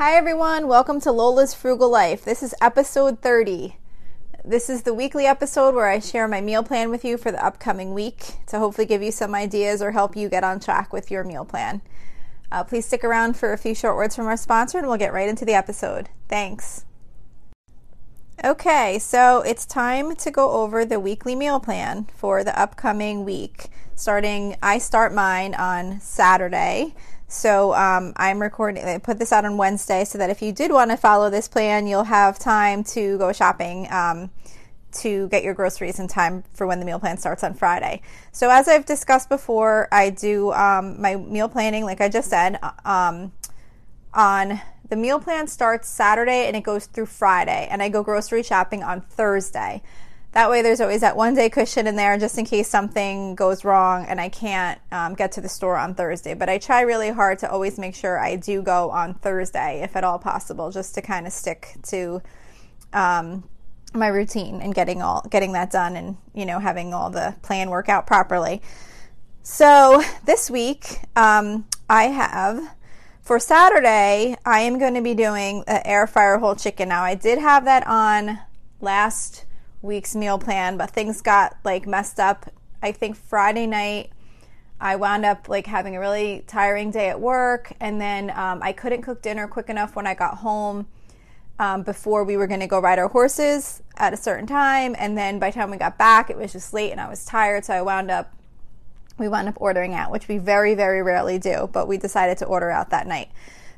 Hi, everyone. Welcome to Lola's Frugal Life. This is episode 30. This is the weekly episode where I share my meal plan with you for the upcoming week to hopefully give you some ideas or help you get on track with your meal plan. Uh, please stick around for a few short words from our sponsor and we'll get right into the episode. Thanks. Okay, so it's time to go over the weekly meal plan for the upcoming week. Starting, I start mine on Saturday. So um, I'm recording. I put this out on Wednesday so that if you did want to follow this plan, you'll have time to go shopping um, to get your groceries in time for when the meal plan starts on Friday. So as I've discussed before, I do um, my meal planning, like I just said, uh, um, on the meal plan starts Saturday and it goes through Friday, and I go grocery shopping on Thursday. That way, there's always that one day cushion in there just in case something goes wrong and I can't um, get to the store on Thursday. But I try really hard to always make sure I do go on Thursday, if at all possible, just to kind of stick to um, my routine and getting all getting that done and you know having all the plan work out properly. So this week, um, I have for Saturday, I am going to be doing an air fryer whole chicken. Now, I did have that on last week's meal plan, but things got like messed up. I think Friday night I wound up like having a really tiring day at work, and then um, I couldn't cook dinner quick enough when I got home um, before we were going to go ride our horses at a certain time. And then by the time we got back, it was just late and I was tired, so I wound up we wound up ordering out, which we very very rarely do, but we decided to order out that night.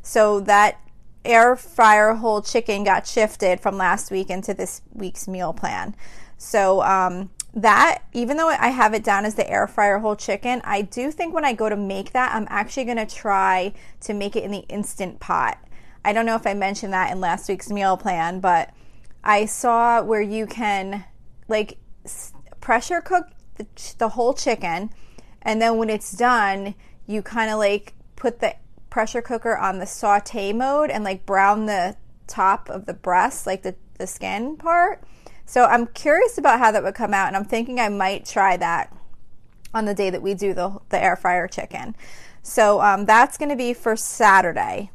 So that air fryer whole chicken got shifted from last week into this week's meal plan. So um, that, even though I have it down as the air fryer whole chicken, I do think when I go to make that, I'm actually going to try to make it in the instant pot. I don't know if I mentioned that in last week's meal plan, but I saw where you can like pressure cook the, the whole chicken, and then when it's done, you kind of like put the pressure cooker on the saute mode and like brown the top of the breast, like the, the skin part. So I'm curious about how that would come out, and I'm thinking I might try that on the day that we do the, the air fryer chicken. So um, that's going to be for Saturday.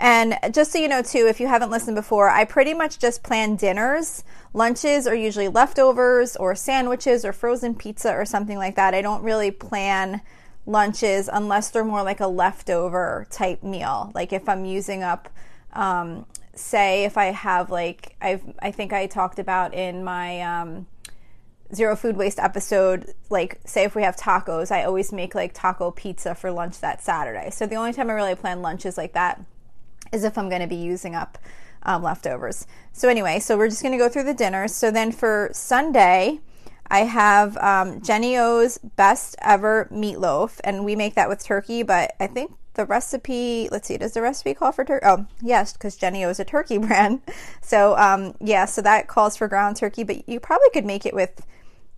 And just so you know, too, if you haven't listened before, I pretty much just plan dinners. Lunches are usually leftovers or sandwiches or frozen pizza or something like that. I don't really plan lunches unless they're more like a leftover type meal. Like if I'm using up, um, say, if I have like, I've, I think I talked about in my um, zero food waste episode, like, say if we have tacos, I always make like taco pizza for lunch that Saturday. So the only time I really plan lunches like that is if I'm going to be using up um, leftovers. So anyway, so we're just going to go through the dinners. So then for Sunday, I have um, Jennie-O's best ever meatloaf, and we make that with turkey. But I think the recipe, let's see, does the recipe call for turkey? Oh, yes, because Jennie-O is a turkey brand. So um, yeah, so that calls for ground turkey, but you probably could make it with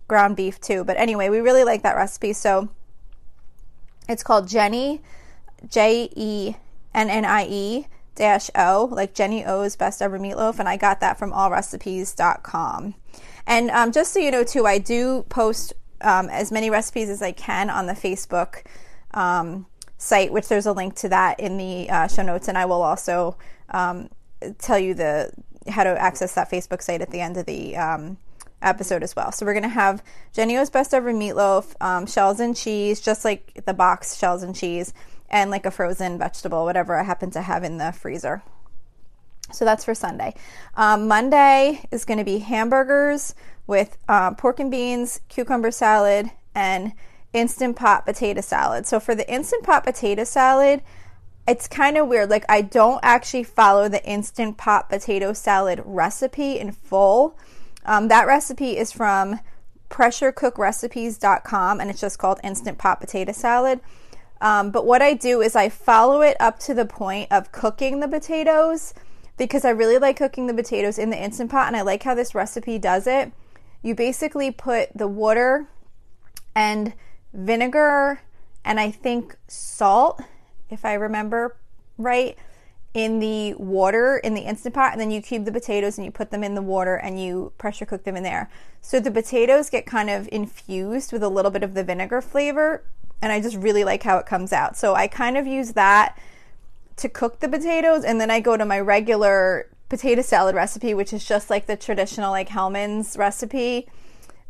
ground beef too. But anyway, we really like that recipe. So it's called Jennie, J E N N I E dash O, like Jennie-O's best ever meatloaf, and I got that from allrecipes.com. And um, just so you know, too, I do post um, as many recipes as I can on the Facebook um, site, which there's a link to that in the uh, show notes, and I will also um, tell you the how to access that Facebook site at the end of the um, episode as well. So we're gonna have Jennie-O's best ever meatloaf, um, shells and cheese, just like the box shells and cheese, and like a frozen vegetable, whatever I happen to have in the freezer. So that's for Sunday. Um, Monday is going to be hamburgers with uh, pork and beans, cucumber salad, and instant pot potato salad. So for the instant pot potato salad, it's kind of weird. Like, I don't actually follow the instant pot potato salad recipe in full. Um, that recipe is from pressurecookrecipes.com and it's just called instant pot potato salad. Um, but what I do is I follow it up to the point of cooking the potatoes because I really like cooking the potatoes in the Instant Pot and I like how this recipe does it. You basically put the water and vinegar and I think salt, if I remember right, in the water in the Instant Pot, and then you cube the potatoes and you put them in the water and you pressure cook them in there. So the potatoes get kind of infused with a little bit of the vinegar flavor, and I just really like how it comes out. So I kind of use that to cook the potatoes, and then I go to my regular potato salad recipe, which is just like the traditional like Hellmann's recipe.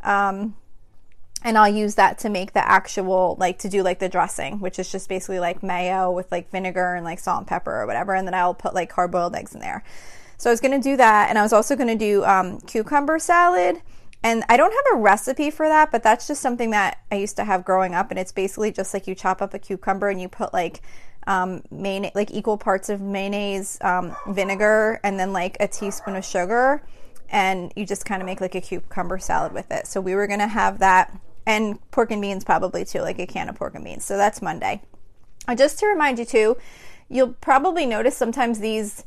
Um, and I'll use that to make the actual like to do like the dressing, which is just basically like mayo with like vinegar and like salt and pepper or whatever, and then I'll put like hard boiled eggs in there. So I was gonna do that, and I was also gonna do um, cucumber salad. And I don't have a recipe for that, but that's just something that I used to have growing up, and it's basically just like you chop up a cucumber and you put like um, mayonnaise, like equal parts of mayonnaise, um, vinegar, and then like a teaspoon of sugar, and you just kind of make like a cucumber salad with it. So we were gonna have that and pork and beans probably too, like a can of pork and beans. So that's Monday. Uh, just to remind you too, you'll probably notice sometimes these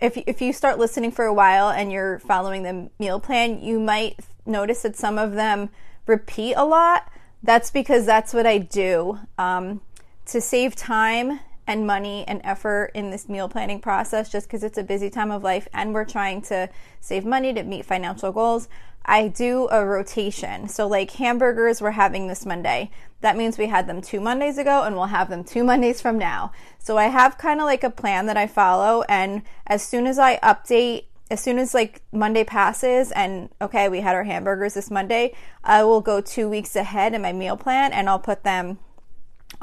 if if you start listening for a while and you're following the meal plan, you might notice that some of them repeat a lot. That's because that's what I do um, to save time and money and effort in this meal planning process just because it's a busy time of life and we're trying to save money to meet financial goals. I do a rotation. So, like hamburgers, we're having this Monday. That means we had them two Mondays ago and we'll have them two Mondays from now. So, I have kind of like a plan that I follow. And as soon as I update, as soon as like Monday passes and okay, we had our hamburgers this Monday, I will go two weeks ahead in my meal plan and I'll put them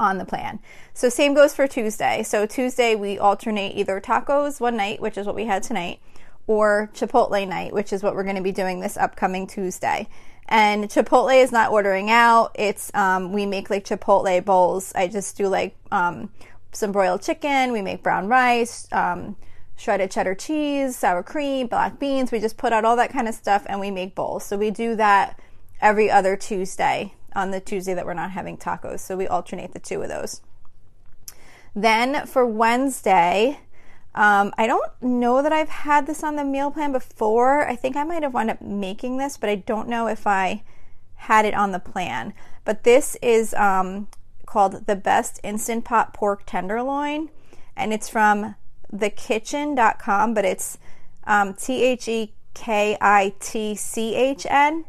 on the plan. So, same goes for Tuesday. So, Tuesday we alternate either tacos one night, which is what we had tonight or Chipotle night, which is what we're going to be doing this upcoming Tuesday. And Chipotle is not ordering out. It's um, we make like Chipotle bowls. I just do like um, some broiled chicken. We make brown rice, um, shredded cheddar cheese, sour cream, black beans. We just put out all that kind of stuff and we make bowls. So we do that every other Tuesday on the Tuesday that we're not having tacos. So we alternate the two of those. Then for Wednesday, um, I don't know that I've had this on the meal plan before. I think I might have wound up making this, but I don't know if I had it on the plan. But this is um, called the Best Instant Pot Pork Tenderloin, and it's from thekitchn.com, but it's um, T H E K I T C H N.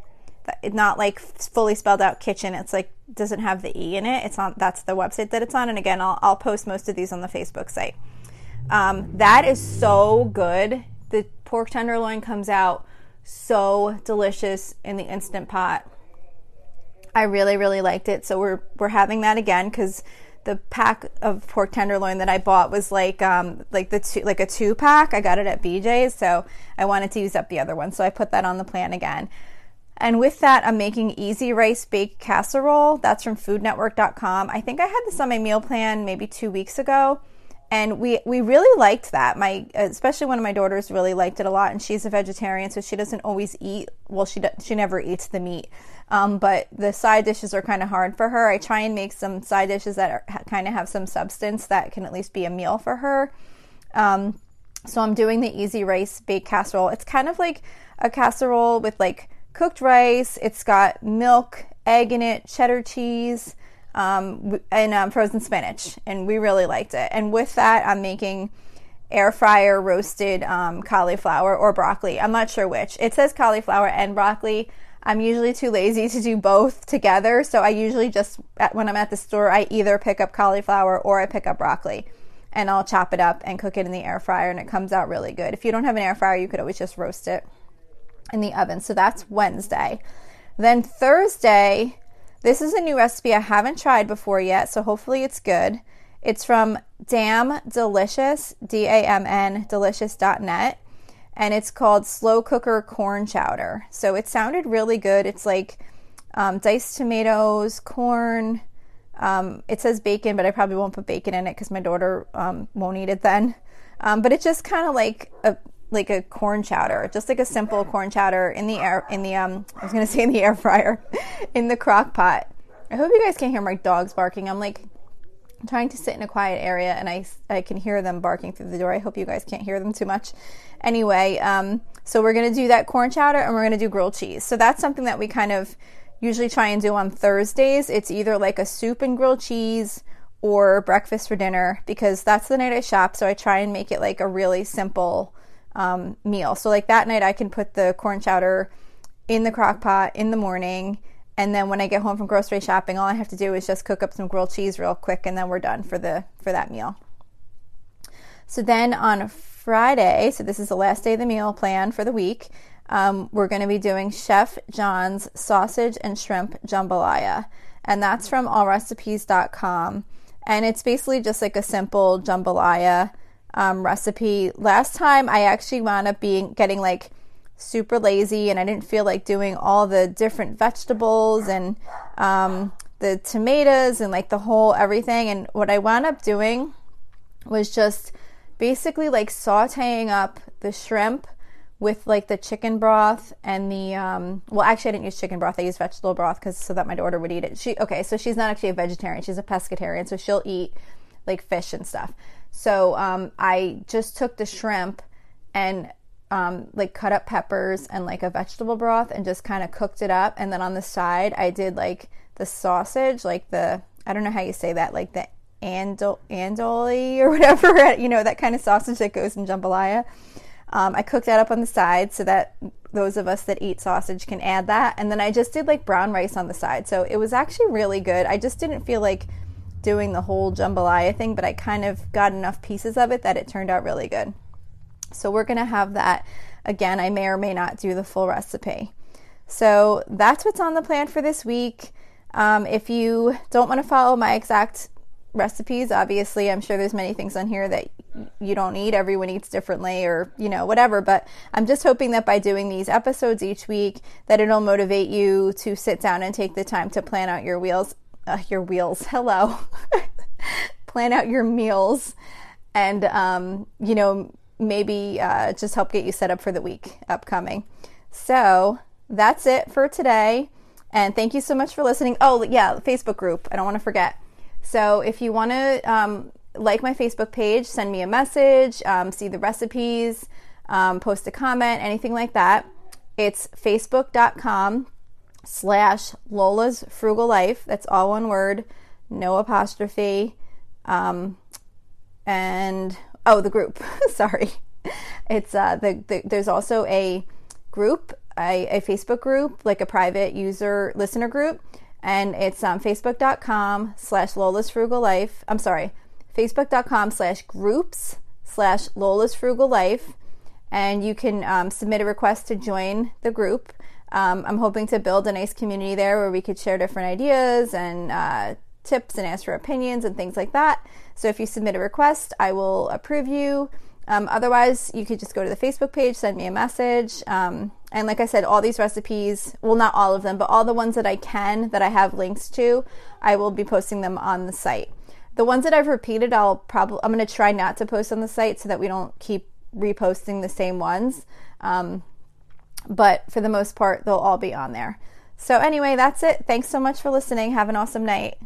Not like fully spelled out kitchen. It's like doesn't have the e in it. It's on. That's the website that it's on. And again, I'll I'll post most of these on the Facebook site. Um, that is so good. The pork tenderloin comes out so delicious in the instant pot. I really, really liked it. So we're we're having that again because the pack of pork tenderloin that I bought was like um, like the two like a two pack. I got it at BJ's, so I wanted to use up the other one. So I put that on the plan again. And with that, I'm making easy rice baked casserole. That's from foodnetwork.com. I think I had this on my meal plan maybe two weeks ago and we we really liked that. My especially one of my daughters really liked it a lot and she's a vegetarian so she doesn't always eat well she she never eats the meat. Um, but the side dishes are kind of hard for her. I try and make some side dishes that kind of have some substance that can at least be a meal for her. Um, so i'm doing the easy rice baked casserole. It's kind of like a casserole with like cooked rice it's got milk egg in it cheddar cheese um, and um, frozen spinach, and we really liked it. And with that, I'm making air fryer roasted um, cauliflower or broccoli. I'm not sure which. It says cauliflower and broccoli. I'm usually too lazy to do both together, so I usually just when I'm at the store, I either pick up cauliflower or I pick up broccoli, and I'll chop it up and cook it in the air fryer, and it comes out really good. If you don't have an air fryer, you could always just roast it in the oven. So that's Wednesday. Then Thursday, this is a new recipe I haven't tried before yet, so hopefully it's good. It's from Damn Delicious, D A M N delicious.net, and it's called Slow Cooker Corn Chowder. So it sounded really good. It's like um, diced tomatoes, corn. Um, it says bacon, but I probably won't put bacon in it because my daughter um, won't eat it then. Um, but it's just kind of like a like a corn chowder, just like a simple corn chowder in the air in the um I was gonna say in the air fryer, in the crock pot. I hope you guys can't hear my dogs barking. I'm like trying to sit in a quiet area and I, I can hear them barking through the door. I hope you guys can't hear them too much. Anyway, um, so we're gonna do that corn chowder and we're gonna do grilled cheese. So that's something that we kind of usually try and do on Thursdays. It's either like a soup and grilled cheese or breakfast for dinner because that's the night I shop. So I try and make it like a really simple um, meal. So like that night, I can put the corn chowder in the crock pot in the morning. And then when I get home from grocery shopping, all I have to do is just cook up some grilled cheese real quick, and then we're done for the for that meal. So then on Friday, so this is the last day of the meal plan for the week, um, we're going to be doing Chef John's sausage and shrimp jambalaya. And that's from allrecipes.com. And it's basically just like a simple jambalaya um, recipe. Last time I actually wound up being getting like super lazy and I didn't feel like doing all the different vegetables and um, the tomatoes and like the whole everything. And what I wound up doing was just basically like sauteing up the shrimp with like the chicken broth and the um, well actually I didn't use chicken broth I used vegetable broth because so that my daughter would eat it she okay so she's not actually a vegetarian she's a pescatarian so she'll eat like fish and stuff so um, I just took the shrimp and um, like cut up peppers and like a vegetable broth and just kind of cooked it up and then on the side I did like the sausage like the I don't know how you say that like the andol andoli or whatever you know that kind of sausage that goes in jambalaya um, I cooked that up on the side so that those of us that eat sausage can add that. And then I just did like brown rice on the side. So it was actually really good. I just didn't feel like doing the whole jambalaya thing, but I kind of got enough pieces of it that it turned out really good. So we're going to have that again. I may or may not do the full recipe. So that's what's on the plan for this week. Um, if you don't want to follow my exact recipes. Obviously, I'm sure there's many things on here that you don't eat. Everyone eats differently or, you know, whatever. But I'm just hoping that by doing these episodes each week that it'll motivate you to sit down and take the time to plan out your wheels, uh, your wheels. Hello. plan out your meals and, um, you know, maybe uh, just help get you set up for the week upcoming. So that's it for today. And thank you so much for listening. Oh, yeah, Facebook group. I don't want to forget. So if you want to um, like my Facebook page, send me a message, um, see the recipes, um, post a comment, anything like that. It's facebook.com slash Lola's Frugal Life. That's all one word, no apostrophe. Um, and oh, the group. Sorry. It's uh, the, the there's also a group, a, a Facebook group, like a private user listener group and it's um, facebook.com slash Lola's Frugal Life. I'm sorry, facebook.com slash groups slash Lola's Frugal Life. And you can um, submit a request to join the group. Um, I'm hoping to build a nice community there where we could share different ideas and uh, tips and ask for opinions and things like that. So if you submit a request, I will approve you. Um, otherwise, you could just go to the Facebook page, send me a message. Um, and like I said, all these recipes, well, not all of them, but all the ones that I can that I have links to, I will be posting them on the site. The ones that I've repeated, I'll probably, I'm going to try not to post on the site so that we don't keep reposting the same ones. Um, but for the most part, they'll all be on there. So, anyway, that's it. Thanks so much for listening. Have an awesome night.